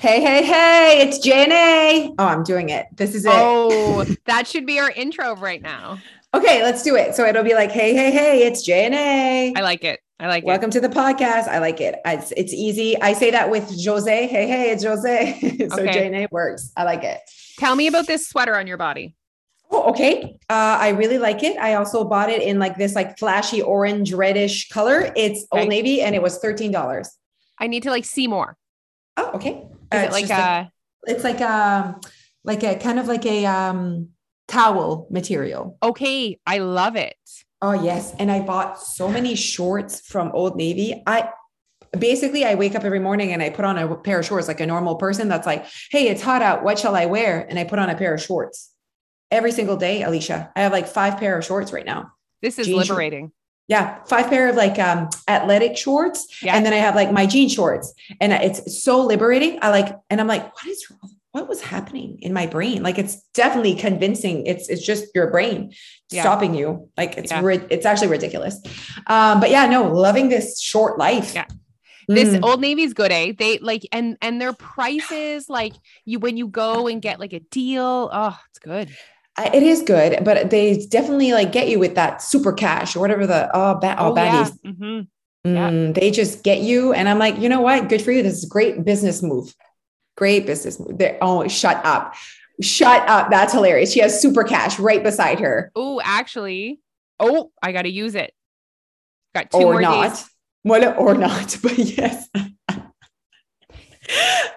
Hey, hey, hey, it's JNA. Oh, I'm doing it. This is it. Oh, that should be our intro right now. Okay, let's do it. So it'll be like, hey, hey, hey, it's JNA. I like it. I like it. Welcome it. to the podcast. I like it. It's, it's easy. I say that with Jose. Hey, hey, it's Jose. so Okay. JNA works. I like it. Tell me about this sweater on your body. Oh, okay. Uh, I really like it. I also bought it in like this like flashy orange reddish color. It's Okay. Old Navy and it was $13. I need to like see more. Oh, okay. Is Uh, it it's like a it's like a like a kind of like a um towel material. okay? I love it. Oh yes, and I bought so many shorts from Old Navy. I basically I wake up every morning and I put on a pair of shorts like a normal person that's like, "Hey, it's hot out. What shall I wear?" And I put on a pair of shorts. Every single day, Alicia. I have like 5 pair of shorts right now. This is Jean liberating. Yeah, five pair of like um athletic shorts Yeah. and then I have like my jean shorts and it's so liberating. I like and I'm like what is? What was happening in my brain? Like it's definitely convincing. It's it's just your brain Yeah. stopping you. Like it's Yeah. ri- it's actually ridiculous. Um but yeah, no, loving this short life. Yeah. This Mm. Old Navy's good, eh? They like and and their prices, like you when you go and get like a deal. Oh, it's good. It is good, but they definitely like get you with that super cash or whatever the oh, ba- oh, yeah. baggies. Mhm. Yeah. Mm, they just get you. And I'm like, you know what? Good for you. This is a great business move. Great business move. They're, oh, shut up. Shut up. That's hilarious. She has super cash right beside her. Oh, actually, oh, I got to use it. Got two Or more not. days. Well, or not, but yes.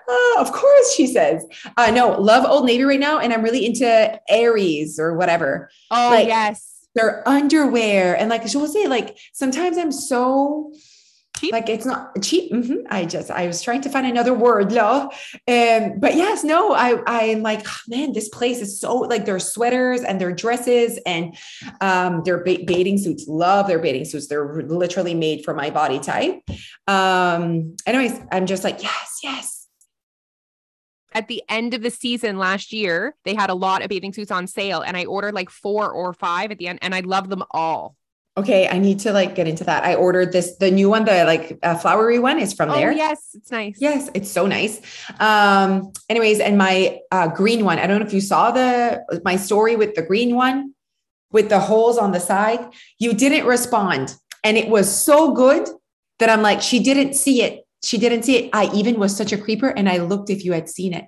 Oh, of course, she says. Uh, no, love Old Navy right now. And I'm really into Aeries or whatever. Oh, Like- yes. Their underwear. And like she'll say, like, sometimes I'm so Cheap. like it's not cheap. Mhm. I just I was trying to find another word, law. Um, but yes, no, I I'm like, oh, man, this place is so like their sweaters and their dresses and um their ba- bathing suits. Love their bathing suits. They're literally made for my body type. Um, anyways, I'm just like, yes, yes. At the end of the season last year, they had a lot of bathing suits on sale, and I ordered like four or five at the end, and I love them all. Okay, I need to like get into that. I ordered this, the new one, the like uh, flowery one is from Oh, there. yes, it's nice. Yes, it's so nice. Um, anyways, and my uh, green one, I don't know if you saw the my story with the green one with the holes on the side. You didn't respond, and it was so good that I'm like, she didn't see it. She didn't see it. I even was such a creeper, and I looked if you had seen it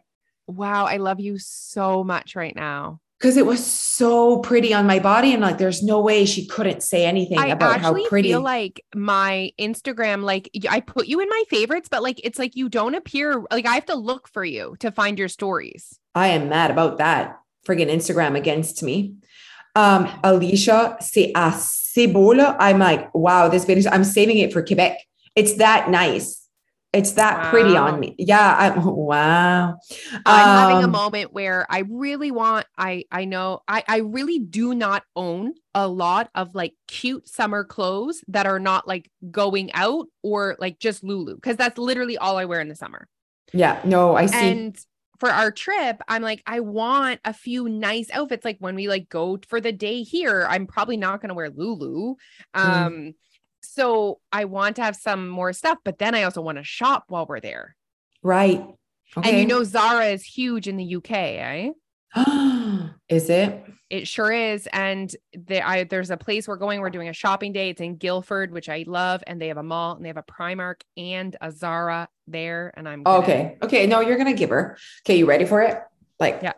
Wow, I love you so much right now. because it was so pretty on my body, and like, there's no way she couldn't say anything I about how actually pretty. feel like my Instagram, like I put you in my favorites, but like it's like you don't appear. Like I have to look for you to find your stories. I am mad about that. Friggin' Instagram against me. Um, Alicia, c'est assez beau là. I'm like, wow, this video, I'm saving it for Quebec. It's that nice. It's that pretty on me. Yeah. I'm, wow. I'm having a Um, moment where I really want. I I know I I really do not own a lot of like cute summer clothes that are not like going out or like just Lulu because that's literally all I wear in the summer. Yeah. No, I see. And for our trip, I'm like, I want a few nice outfits. Like when we like go for the day here, I'm probably not going to wear Lulu. Um, so I want to have some more stuff, but then I also want to shop while we're there. right. Okay. And you know, Zara is huge in the UK, eh? is it? It sure is. And there, I, there's a place we're going. We're doing a shopping day. It's in Guildford, which I love. And they have a mall and they have a Primark and a Zara there. And I'm gonna- Okay. Okay. No, you're going to give her. Okay. You ready for it? Like, Yeah.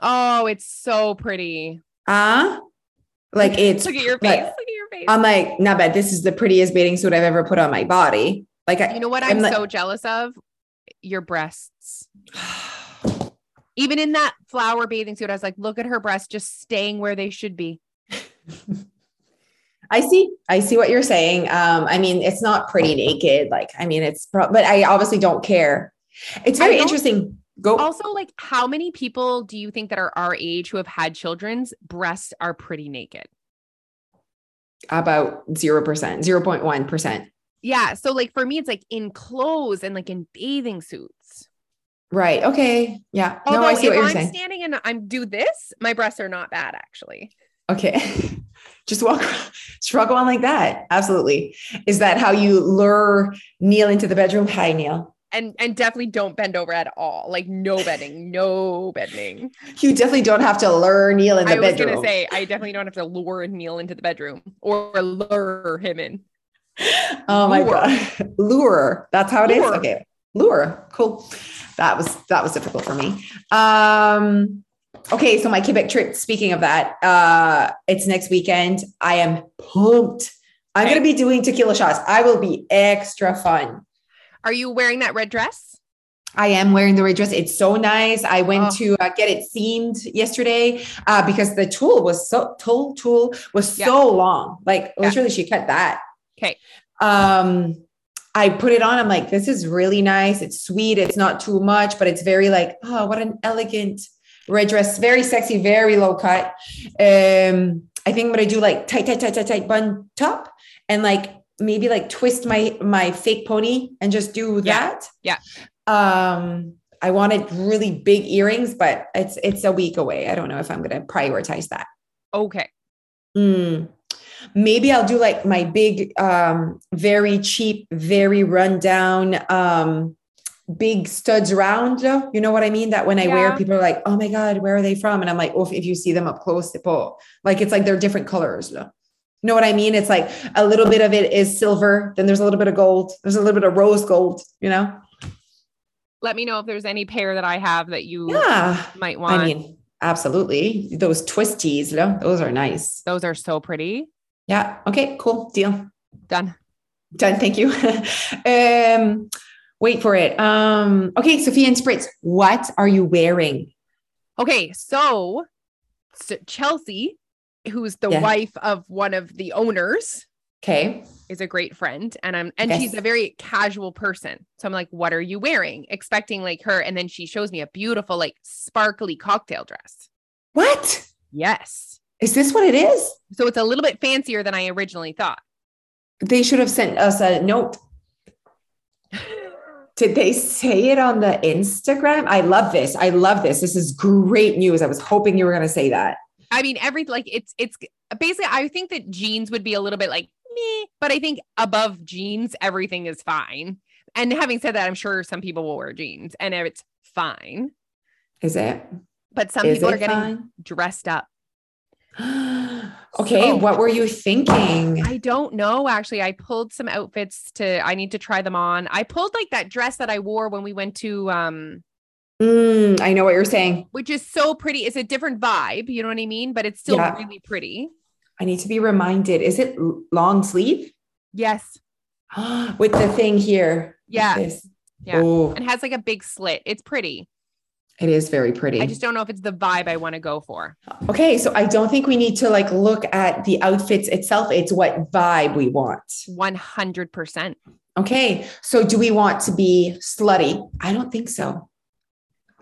Oh, it's so pretty. uh, like it's, Look at your like, face. Look at your face. I'm like, not bad. This is the prettiest bathing suit I've ever put on my body. Like, I, you know what I'm I'm, like- so jealous of? Your breasts. Even in that flower bathing suit, I was like, look at her breasts just staying where they should be. I see. I see what you're saying. Um, I mean, it's not pretty naked. Like, I mean, it's, pro- but I obviously don't care. It's very interesting. Go. Also, like, how many people do you think that are our age who have had children's breasts are pretty naked? About 0%, 0.1%. Yeah. So, like, for me, it's like in clothes and like in bathing suits. Right. Okay. Yeah. Although no, I see what you're I'm saying. standing and I'm do this, my breasts are not bad actually. Okay. Just walk, struggle on like that. Absolutely. Is that how you lure Neil into the bedroom? Hi, Neil. And and definitely don't bend over at all. Like no bending, no bending. You definitely don't have to lure Neil in the bedroom. I was bedroom. gonna say I definitely don't have to lure Neil into the bedroom or lure him in. oh my Lure. god, lure. That's how it is. Lure. Okay, lure. Cool. That was that was difficult for me. Um. Okay, so my Quebec trip. Speaking of that, uh, it's next weekend. I am pumped. I'm Okay. gonna be doing tequila shots. I will be extra fun. Are you wearing that red dress? I am wearing the red dress. It's so nice. I went Oh. to uh, get it seamed yesterday uh, because the tulle was so tulle tulle was Yeah. so long. Like Yeah. literally, she cut that. Okay. Um, I put it on. I'm like, this is really nice. It's sweet. It's not too much, but it's very like, oh, what an elegant red dress. Very sexy. Very low cut. Um, I think I'm gonna do like tight, tight, tight, tight, tight bun top, and like maybe like twist my my fake pony and just do Yeah. that. Yeah. Um, I wanted really big earrings, but it's it's a week away. I don't know if I'm gonna prioritize that. Okay. Mm. Maybe I'll do like my big, um, very cheap, very rundown, um, big studs round. You know what I mean? That when I wear, people are like, "Oh my god, where are they from?" And I'm like, "Oh, if you see them up close, tipo, like it's like they're different colors." You know what I mean? It's like a little bit of it is silver, then there's a little bit of gold, there's a little bit of rose gold. You know? Let me know if there's any pair that I have that you Yeah. might want. I mean, absolutely. Those twisties, you know, those are nice. Those are so pretty. Yeah. Okay. Cool. Deal. Done. Done. Thank you. um, wait for it. Um, okay, Sophia and Spritz, what are you wearing? Okay, so, so Chelsea, who's the Yeah. wife of one of the owners, Okay. is a great friend, and I'm and Yes. she's a very casual person. So I'm like, "What are you wearing?" Expecting like her, and then she shows me a beautiful, like sparkly cocktail dress. What Yes, is this? What it is? so it's a little bit fancier than I originally thought. They should have sent us a note. Did they say it on the Instagram? I love this. I love this. This is great news. I was hoping you were going to say that. I mean, every like it's it's basically. I think that jeans would be a little bit like me, but I think above jeans, everything is fine. And having said that, I'm sure some people will wear jeans, and it's fine. Is it? But some Is people are getting fine? dressed up. okay. So- what were you thinking? I don't know. Actually, I pulled some outfits to. I need to try them on. I pulled like that dress that I wore when we went to, um, Mm, I know what you're saying. which is so pretty. It's a different vibe. You know what I mean? But it's still Yeah. really pretty. I need to be reminded. Is it long sleeve? Yes. With the thing here. Yeah. This. Yeah. Oh, And has like a big slit. It's pretty. it is very pretty. I just don't know if it's the vibe I want to go for. okay, so I don't think we need to like look at the outfits itself. It's what vibe we want. 100%. Okay, so do we want to be slutty? I don't think so.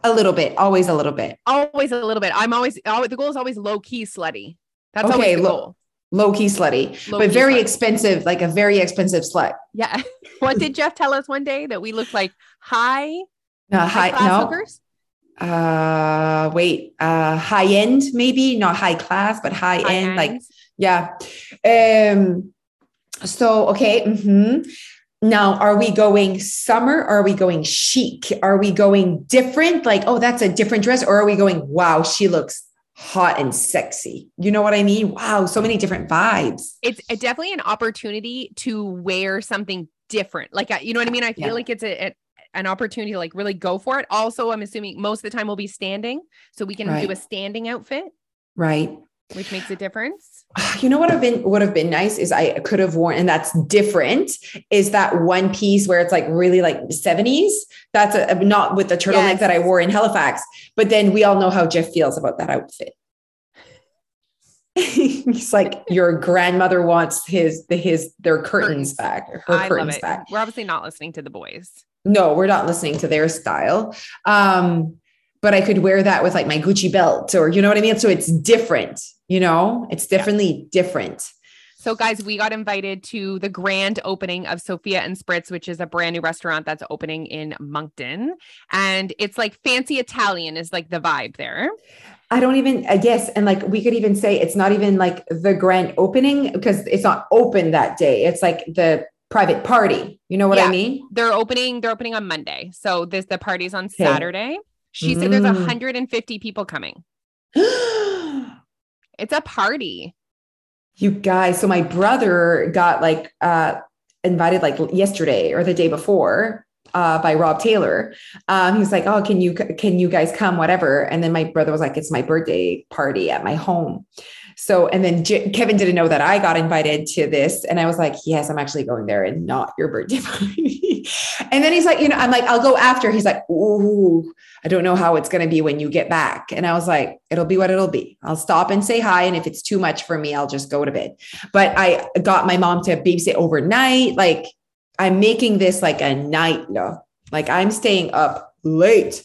A little bit, always a little bit. Always a little bit. I'm always, always the goal is always low key slutty. That's Okay, always the goal. Low key slutty, Low but key very slutty. expensive, like a very expensive slut. Yeah. what did Jeff tell us one day that we looked like high, No, high high, class no. hookers? Uh, wait, uh, high end, maybe not high class, but high, High end, like? Yeah. Um, so okay. mhm. Now, are we going summer? Or are we going chic? Are we going different? Like, oh, that's a different dress, or are we going, wow, she looks hot and sexy? You know what I mean? Wow, so many different vibes. it's definitely an opportunity to wear something different. Like, you know what I mean? I feel Yeah. like it's a, a- an opportunity to like really go for it. Also, I'm assuming most of the time we'll be standing, so we can do a standing outfit, Right. which makes a difference. You know what have been would have been nice is I could have worn, and that's different, is that one piece where it's like really like 70s. That's a, not with the turtleneck Yes. that I wore in Halifax. But then we all know how Jeff feels about that outfit. He's like, your grandmother wants his the his their curtains back, her I curtains back. We're obviously not listening to the boys. No, we're not listening to their style. Um, but I could wear that with like my Gucci belt, or you know what I mean? So it's different, you know, it's definitely different. So, guys, we got invited to the grand opening of Sophia and Spritz, which is a brand new restaurant that's opening in Moncton. And it's like fancy Italian, is like the vibe there. I don't even, uh, yes. And like we could even say it's not even like the grand opening because it's not open that day. It's like the private party. You know what Yeah. I mean? They're opening. They're opening on Monday. So this the party's on Okay. Saturday. She said there's Mm. 150 people coming. It's a party. you guys, so my brother got like uh invited like yesterday or the day before uh by Rob Taylor. Um he was like, "Oh, can you can you guys come whatever?" And then my brother was like, "It's my birthday party at my home." So, and then J- Kevin didn't know that I got invited to this. And I was like, yes, I'm actually going there and not your birthday party. and then he's like, you know, I'm like, I'll go after. He's like, ooh, I don't know how it's going to be when you get back. And I was like, it'll be what it'll be. I'll stop and say hi. And if it's too much for me, I'll just go to bed. But I got my mom to babysit overnight. Like, I'm making this like a night, no, like I'm staying up late.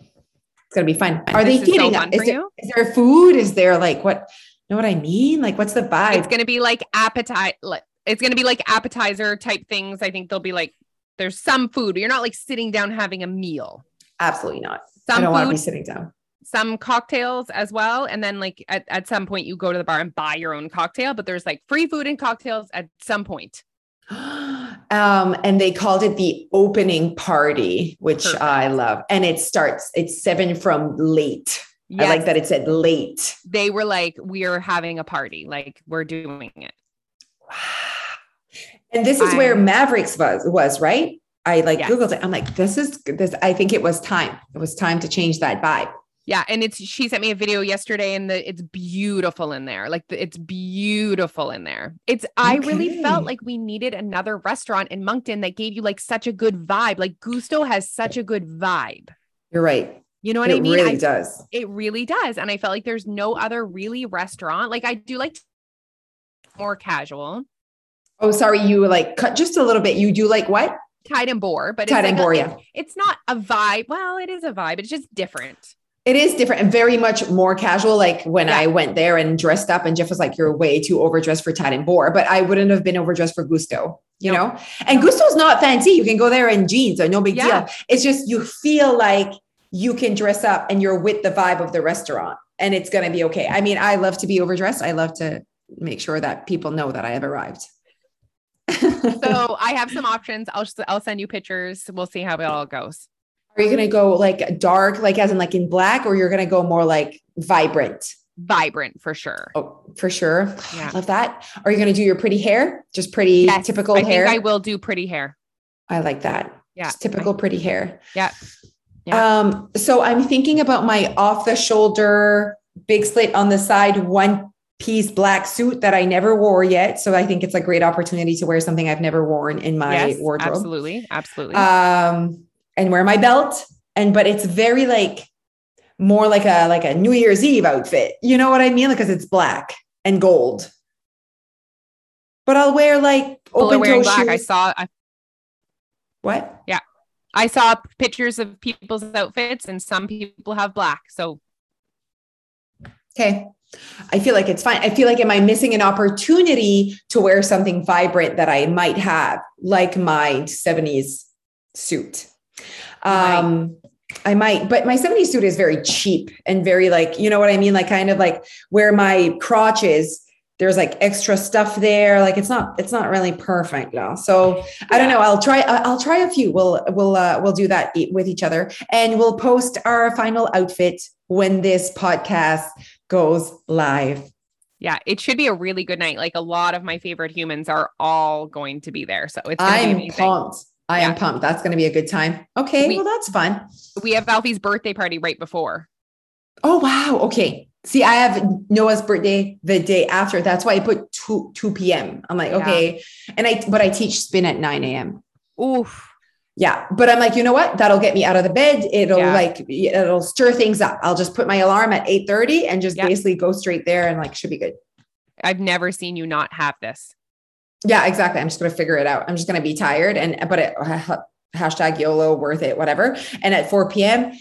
It's gonna be fun. Are they This is so feeding? fun is, for there, you? is there food? Is there like what? Know what I mean? Like, what's the vibe? It's gonna be like appetite. Like, it's gonna be like appetizer type things. I think there'll be like there's some food. You're not like sitting down having a meal. Absolutely not. I Some don't want to be food, sitting down. some cocktails as well. And then like at, at some point you go to the bar and buy your own cocktail, but there's like free food and cocktails at some point. um, and they called it the opening party, which Perfect. I love. And it starts, it's seven from late. I like that it said late. They were like, we are having a party. Like we're doing it. And this is where Mavericks was, was right? I like Yes. Googled it. I'm like, this is this. I think it was time. It was time to change that vibe. Yeah, and it's she sent me a video yesterday, and the it's beautiful in there. Like the, it's beautiful in there. It's I really felt like we needed another restaurant in Moncton that gave you like such a good vibe. Like Gusto has such a good vibe. You're right. You know what it I mean? It really I- does. it really does, and I felt like there's no other really restaurant. Like I do like more casual, Oh, sorry. You like cut just a little bit. You do like what? Tide and Boar, but Tide it's and like a- it's- yeah. it's not a vibe. Well, it is a vibe. It's just different. It is different and very much more casual. Like when Yeah. I went there and dressed up, and Jeff was like, "You're way too overdressed for Tide and Boar," but I wouldn't have been overdressed for Gusto. You No. know, and Gusto's not fancy. You can go there in jeans, or no big Yeah. deal. It's just you feel like you can dress up and you're with the vibe of the restaurant, and it's going to be okay. I mean, I love to be overdressed. I love to make sure that people know that I have arrived. So I have some options. I'll just, I'll send you pictures. We'll see how it all goes. Are you gonna go like dark, like as in like in black, or you're gonna go more like vibrant? Vibrant for sure. Oh, for sure. Yeah. I love that. Are you gonna do your pretty hair? Just pretty Yes, typical I hair. think I will do pretty hair. I like that. Yeah. Just typical pretty hair. Yeah. Yeah. Um, so I'm thinking about my off the shoulder, big slit on the side, one piece black suit that I never wore yet. So I think it's a great opportunity to wear something I've never worn in my yes, wardrobe. absolutely, absolutely. um and wear my belt and but it's very like more like a like a new year's eve outfit you know what i mean because it's black and gold but i'll wear like open toe black. I saw I, what I saw pictures of people's outfits, and some people have black. So okay i feel like it's fine i feel like am i missing an opportunity to wear something vibrant that i might have like my 70s suit um I might, but my 70s suit is very cheap and very like, you know what I mean? Like kind of like where my crotch is, there's like extra stuff there. Like it's not, it's not really perfect now. So I don't know. I'll try, I'll try a few. We'll, we'll, uh, we'll do that with each other and we'll post our final outfit when this podcast goes live. yeah, it should be a really good night. Like a lot of my favorite humans are all going to be there. So it's I'm pumped. I am pumped. That's going to be a good time. Okay. We- well, that's fun. We have Alfie's birthday party right before. Oh wow. Okay. See, I have Noah's birthday the day after. That's why I put 2 2 p.m. I'm like, Yeah. okay. And I but I teach spin at 9 a.m. Oof. Yeah. But I'm like, you know what? That'll get me out of the bed. It'll Yeah. like it'll stir things up. I'll just put my alarm at 8 30 and just Yeah. basically go straight there and like should be good. I've never seen you not have this. Yeah, exactly. I'm just gonna figure it out. I'm just gonna be tired and but it hashtag YOLO worth it, whatever. And at 4 p.m.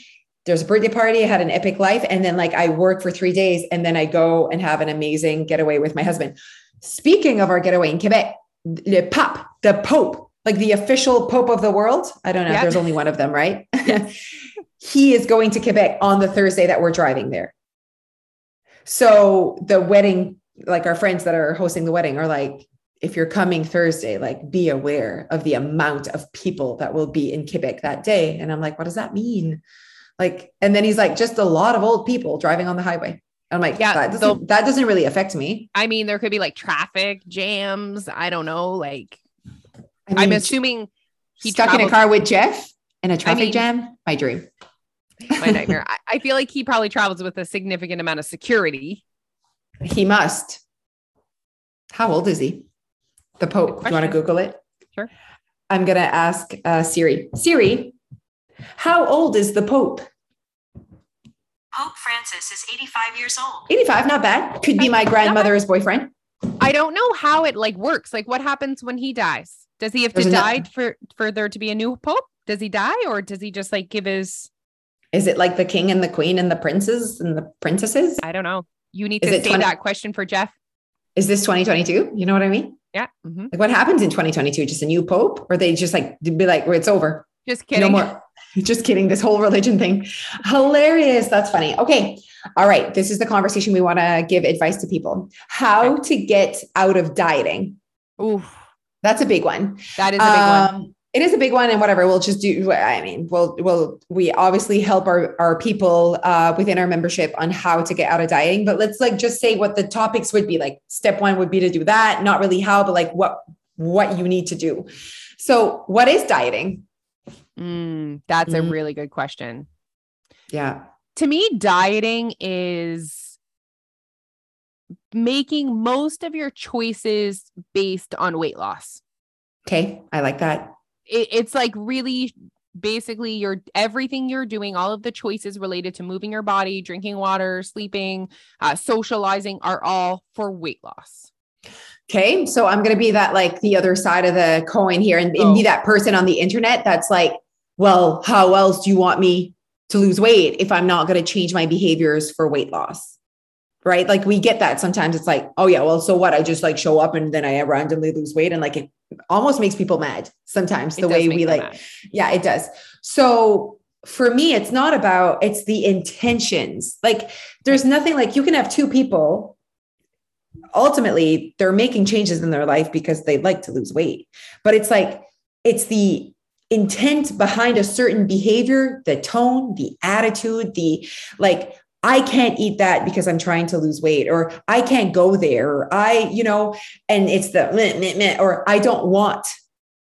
There's a birthday party. I had an epic life. And then like I work for three days and then I go and have an amazing getaway with my husband. Speaking of our getaway in Quebec, le pape, the Pope, like the official Pope of the world. I don't know. Yeah. There's only one of them, right? he is going to Quebec on the Thursday that we're driving there. So the wedding, like our friends that are hosting the wedding are like, if you're coming Thursday, like be aware of the amount of people that will be in Quebec that day. And I'm like, what does that mean? Like, and then he's like, just a lot of old people driving on the highway. I'm like, yeah, that doesn't, that doesn't really affect me. I mean, there could be like traffic jams. I don't know. Like, I am assuming he stuck traveled- in a car with Jeff in a traffic I mean, jam. My dream. My nightmare. I, I feel like he probably travels with a significant amount of security. He must. How old is he? The Pope. Do you want to Google it? Sure. I'm going to ask uh, Siri. Siri, how old is the Pope? Pope Francis is 85 years old. 85, not bad. Could be my grandmother's boyfriend. I don't know how it like works. Like what happens when he dies? Does he have There's to die for for there to be a new pope? Does he die or does he just like give his Is it like the king and the queen and the princes and the princesses? I don't know. You need to say 20- that question for Jeff. Is this 2022? You know what I mean? Yeah. Mm-hmm. Like what happens in 2022? Just a new pope, or they just like be like, well, it's over. Just kidding. No more. Just kidding. This whole religion thing. Hilarious. That's funny. Okay. All right. This is the conversation we want to give advice to people. How to get out of dieting. Ooh. That's a big one. That is a big um, one it is a big one and whatever we'll just do i mean we'll we'll we obviously help our, our people uh, within our membership on how to get out of dieting but let's like just say what the topics would be like step one would be to do that not really how but like what what you need to do so what is dieting mm, that's mm-hmm. a really good question. Yeah. To me dieting is making most of your choices based on weight loss. Okay i like that. It, it's like really basically your everything you're doing all of the choices related to moving your body drinking water sleeping uh, socializing are all for weight loss. Okay so i'm going to be that like the other side of the coin here and, and be oh. that person on the internet that's like well how else do you want me to lose weight if i'm not going to change my behaviors for weight loss? Right? Like we get that sometimes. It's like oh yeah well so what? I just like show up and then i randomly lose weight and like it almost makes people mad sometimes the way we like mad. yeah it does. So for me it's not about it's the intentions. Like there's nothing like you can have two people ultimately they're making changes in their life because they like to lose weight. But it's like it's the intent behind a certain behavior the tone the attitude the like I can't eat that because I'm trying to lose weight, or I can't go there, or I, you know, and it's the meh, meh, meh, or I don't want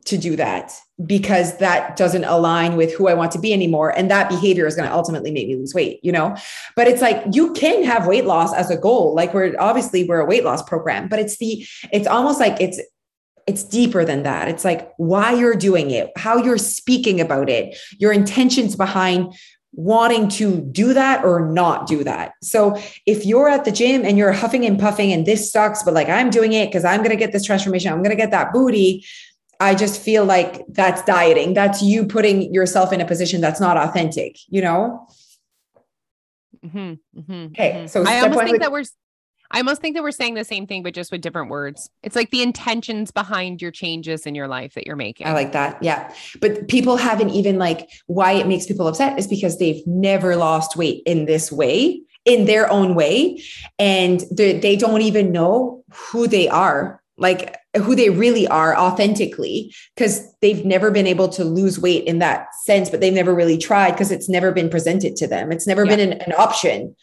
to do that because that doesn't align with who I want to be anymore. And that behavior is going to ultimately make me lose weight, you know? But it's like you can have weight loss as a goal. Like we're obviously we're a weight loss program, but it's the, it's almost like it's it's deeper than that. It's like why you're doing it, how you're speaking about it, your intentions behind wanting to do that or not do that. So if you're at the gym and you're huffing and puffing and this sucks, but like I'm doing it because I'm going to get this transformation, I'm going to get that booty. I just feel like that's dieting. That's you putting yourself in a position that's not authentic, you know? Mm-hmm, mm-hmm, okay. Mm-hmm. So I almost think that we're I almost think that we're saying the same thing, but just with different words. It's like the intentions behind your changes in your life that you're making. I like that. Yeah. But people haven't even like why it makes people upset is because they've never lost weight in this way, in their own way. And they don't even know who they are, like who they really are authentically, because they've never been able to lose weight in that sense, but they've never really tried because it's never been presented to them. It's never yeah. been an, an option.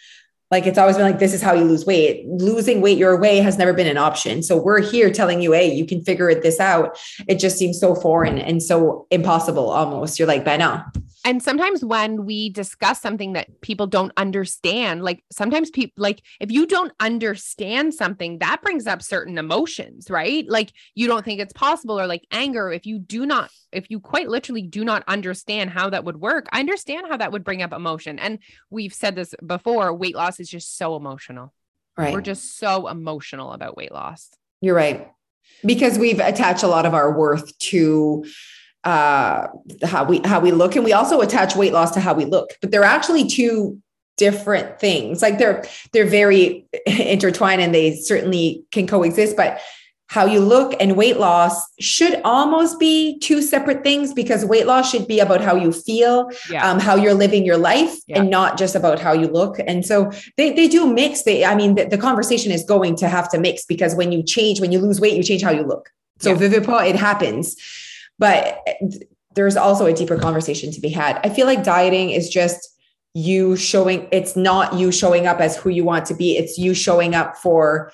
Like it's always been like, this is how you lose weight. Losing weight your way has never been an option. So we're here telling you, hey, you can figure it this out. It just seems so foreign and so impossible almost. You're like, ben, no. And sometimes when we discuss something that people don't understand, like sometimes people like if you don't understand something, that brings up certain emotions, right? Like you don't think it's possible, or like anger. If you do not, if you quite literally do not understand how that would work, I understand how that would bring up emotion. And we've said this before, weight loss is just so emotional. Right. We're just so emotional about weight loss. You're right. Because we've attached a lot of our worth to uh, how we how we look, and we also attach weight loss to how we look. But they're actually two different things. Like they're they're very intertwined, and they certainly can coexist. But how you look and weight loss should almost be two separate things because weight loss should be about how you feel, Yeah. um, how you're living your life, Yeah. and not just about how you look. And so they, they do mix. They, I mean, the, the conversation is going to have to mix because when you change, when you lose weight, you change how you look. So Yeah. Vivipa, it happens, but there's also a deeper conversation to be had. I feel like dieting is just you showing. It's not you showing up as who you want to be. It's you showing up for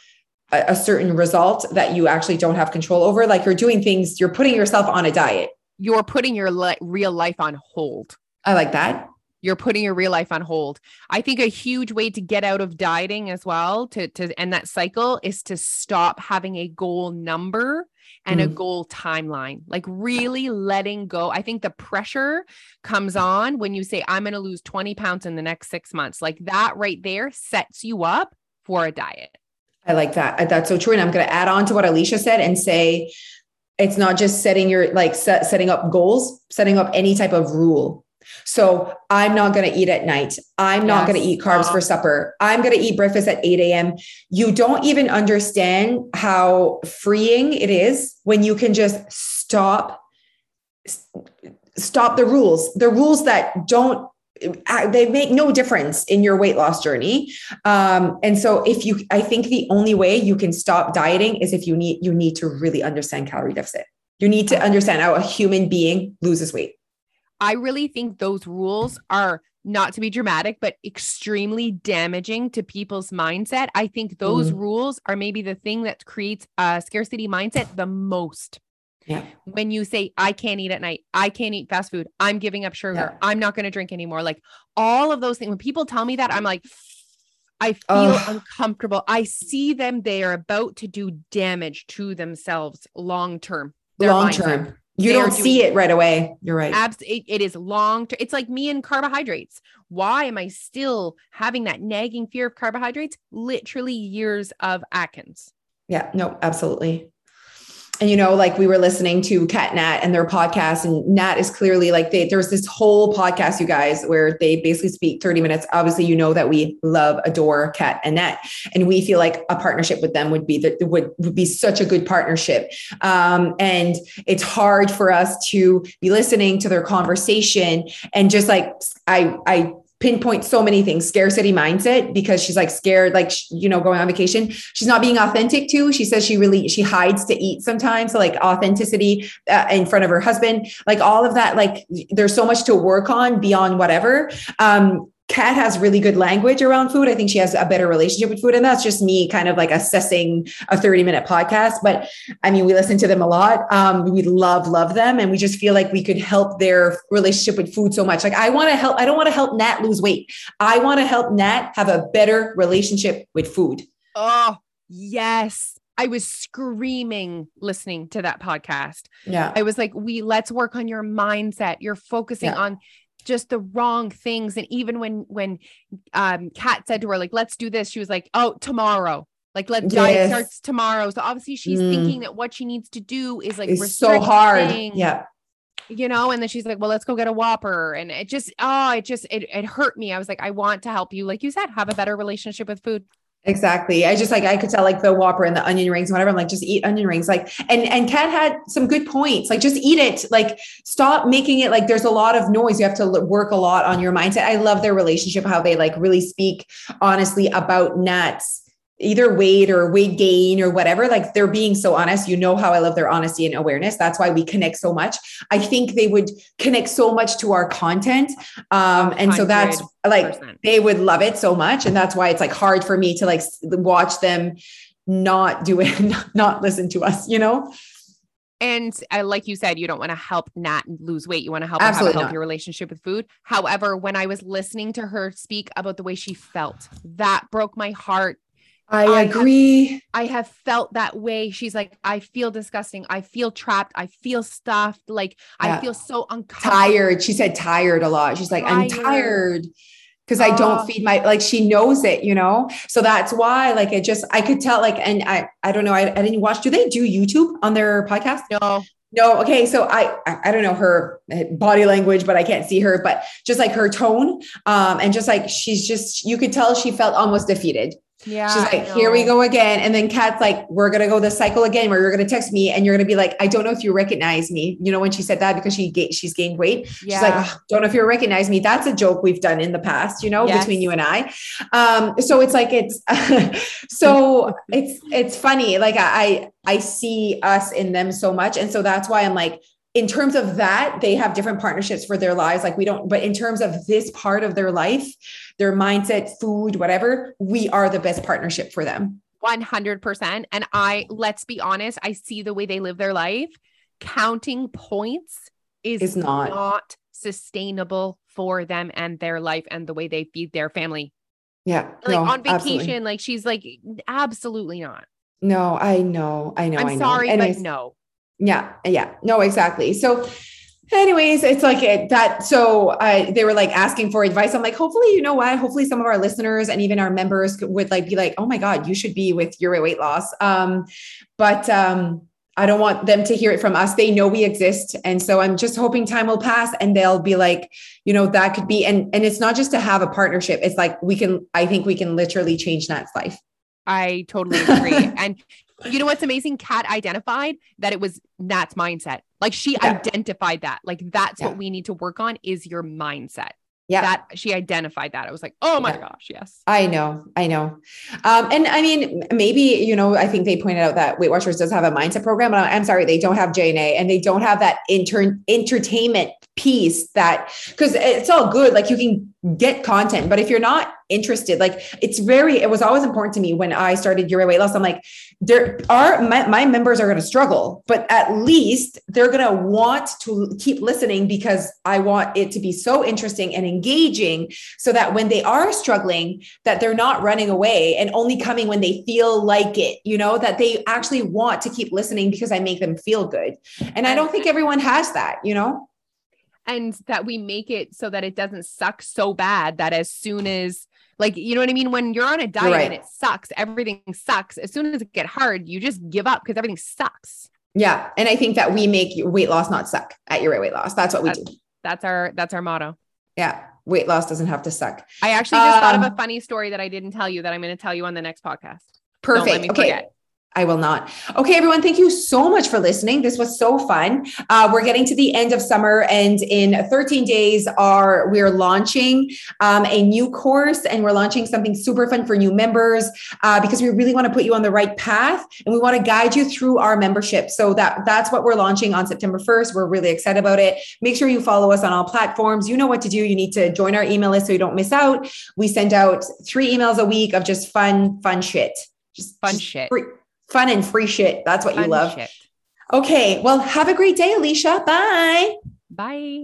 a, a certain result that you actually don't have control over. Like you're doing things. You're putting yourself on a diet. You're putting your li- real life on hold. I like that. You're putting your real life on hold. I think a huge way to get out of dieting as well to to end that cycle is to stop having a goal number and a Mhm. goal timeline. Like really letting go. I think the pressure comes on when you say I'm going to lose 20 pounds in the next 6 months. Like that right there sets you up for a diet. I like that. That's so true. And I'm going to add on to what Alicia said and say it's not just setting your like set, setting up goals, setting up any type of rule. So I'm not going to eat at night. I'm not going to eat carbs for supper. I'm going to eat breakfast at 8 a.m. You don't even understand how freeing it is when you can just stop, stop the rules, the rules that don't they make no difference in your weight loss journey um, and so if you i think the only way you can stop dieting is if you need you need to really understand calorie deficit you need to understand how a human being loses weight I really think those rules are not to be dramatic, but extremely damaging to people's mindset. I think those rules are maybe the thing that creates a scarcity mindset the most. Yeah. When you say, I can't eat at night, I can't eat fast food, I'm giving up sugar, Yeah. I'm not going to drink anymore. Like all of those things, when people tell me that, I'm like, I feel uncomfortable. I see them, they are about to do damage to themselves long term. long term you don't see it right away you're right Abs- it, it is long. Ter- it's like me and carbohydrates. Why am I still having that nagging fear of carbohydrates? Literally years of Atkins. Yeah, no, absolutely. And you know, like we were listening to Kat Nat and their podcast, and Nat is clearly like they there's this whole podcast, you guys, where they basically speak 30 minutes. Obviously, you know that we love, adore Kat and Nat, and we feel like a partnership with them would be that would, would be such a good partnership. Um, and it's hard for us to be listening to their conversation and just like I I pinpoint so many things. Scarcity mindset because she's like scared like you know going on vacation. She's not being authentic too. She says she really she hides to eat sometimes so like authenticity uh, in front of her husband. Like all of that like there's so much to work on beyond whatever. Um Kat has really good language around food. I think she has a better relationship with food. And that's just me kind of like assessing a 30 minute podcast. But I mean, we listen to them a lot. Um, we love, love them. And we just feel like we could help their relationship with food so much. Like I want to help, I don't want to help Nat lose weight. I want to help Nat have a better relationship with food. Oh, yes. I was screaming listening to that podcast. Yeah. I was like, we let's work on your mindset. You're focusing Yeah. on just the wrong things. And even when when um Kat said to her, like, let's do this, she was like, Oh, tomorrow. Like let diet Yes. starts tomorrow. So obviously she's Mm. thinking that what she needs to do is like it's so hard. Yeah. You know, and then she's like, Well, let's go get a whopper. And it just oh, it just it it hurt me. I was like, I want to help you, like you said, have a better relationship with food. Exactly. I just like I could tell like the Whopper and the onion rings, whatever. I'm like, just eat onion rings. Like, and and Kat had some good points. Like, just eat it. Like, stop making it like there's a lot of noise. You have to work a lot on your mindset. I love their relationship, how they like really speak honestly about Nat's either weight or weight gain or whatever. Like they're being so honest. You know how I love their honesty and awareness. That's why we connect so much. I think they would connect so much to our content. Um, and so that's like they would love it so much and that's why it's like hard for me to like watch them not do it not listen to us you know And uh, like you said, you don't want to help Nat lose weight. You want to help her have Absolutely a not. healthy relationship with food. However, when I was listening to her speak about the way she felt, that broke my heart. I, I have- agree I have felt that way. She's like, I feel disgusting. I feel trapped. I feel stuffed. Like Yeah. I feel so uncomfortable. tired she said tired a lot she's like i'm Tired. tired because i don't feed my like she knows it you know so that's why like it just i could tell like and i i don't know i, I didn't watch do they do youtube on their podcast No, No, okay. So I, I I don't know her body language, but I can't see her. But just like her tone, um, and just like she's just, you could tell she felt almost defeated. Yeah. She's like, here we go again. And then Kat's like, we're going to go this cycle again where you're going to text me and you're going to be like, I don't know if you recognize me. You know, when she said that because she ga- she's gained weight. Yeah. She's like, "Oh, don't know if you recognize me. That's a joke we've done in the past, you know, Yes. between you and I. Um, so it's like, it's, so it's, it's funny. Like I, I see us in them so much. And so that's why I'm like, in terms of that, they have different partnerships for their lives. Like we don't, but in terms of this part of their life, their mindset, food, whatever, we are the best partnership for them. 100%. And I, let's be honest, I see the way they live their life. Counting points is, Is not. not sustainable for them and their life and the way they feed their family. Yeah. Like no, on vacation, absolutely. like she's like, absolutely not. No, I know. I know. I'm I know. sorry, Anyways, but no. Yeah. Yeah. No, exactly. So, anyways, it's like it, that. So, uh, they were like asking for advice. I'm like, hopefully, you know what? Hopefully, some of our listeners and even our members would like be like, oh my God, you should be with your weight loss. Um, but, um, I don't want them to hear it from us. They know we exist. And so I'm just hoping time will pass and they'll be like, you know, that could be, and, and it's not just to have a partnership. It's like, we can, I think we can literally change Nat's life. I totally agree. and you know what's amazing? Kat identified that it was Nat's mindset. Like she Yeah. identified that. Like that's Yeah. what we need to work on is your mindset. Yeah. That she identified that. I was like, oh my Yeah. gosh, yes. I know, I know. Um, and I mean, maybe, you know, I think they pointed out that Weight Watchers does have a mindset program. And I'm sorry, they don't have JNA and they don't have that intern entertainment piece that because it's all good. Like you can get content, but if you're not interested, like it's very, it was always important to me when I started Your Weight Loss. I'm like, there are my, my members are going to struggle, but at least they're going to want to keep listening because I want it to be so interesting and engaging so that when they are struggling, that they're not running away and only coming when they feel like it, you know, that they actually want to keep listening because I make them feel good. And I don't think everyone has that, you know? and that we make it so that it doesn't suck so bad that as soon as like you know what I mean when you're on a diet right. and it sucks everything sucks as soon as it get hard you just give up because everything sucks Yeah. And I think that we make weight loss not suck at your weight loss. That's what we do. that's our that's our motto Yeah. Weight loss doesn't have to suck. I actually just thought of Um, a funny story that I didn't tell you that I'm going to tell you on the next podcast Perfect. let me okay. forget. I will not. Okay, everyone, thank you so much for listening. This was so fun. Uh, we're getting to the end of summer, and in 13 days, are we're launching um, a new course, and we're launching something super fun for new members uh, because we really want to put you on the right path, and we want to guide you through our membership. So that that's what we're launching on September 1st. We're really excited about it. Make sure you follow us on all platforms. You know what to do. You need to join our email list so you don't miss out. We send out three emails a week of just fun, fun shit. Just Fun just shit. free- fun and free shit. That's what you love. shit. Okay. Well, have a great day, Alicia. Bye. bye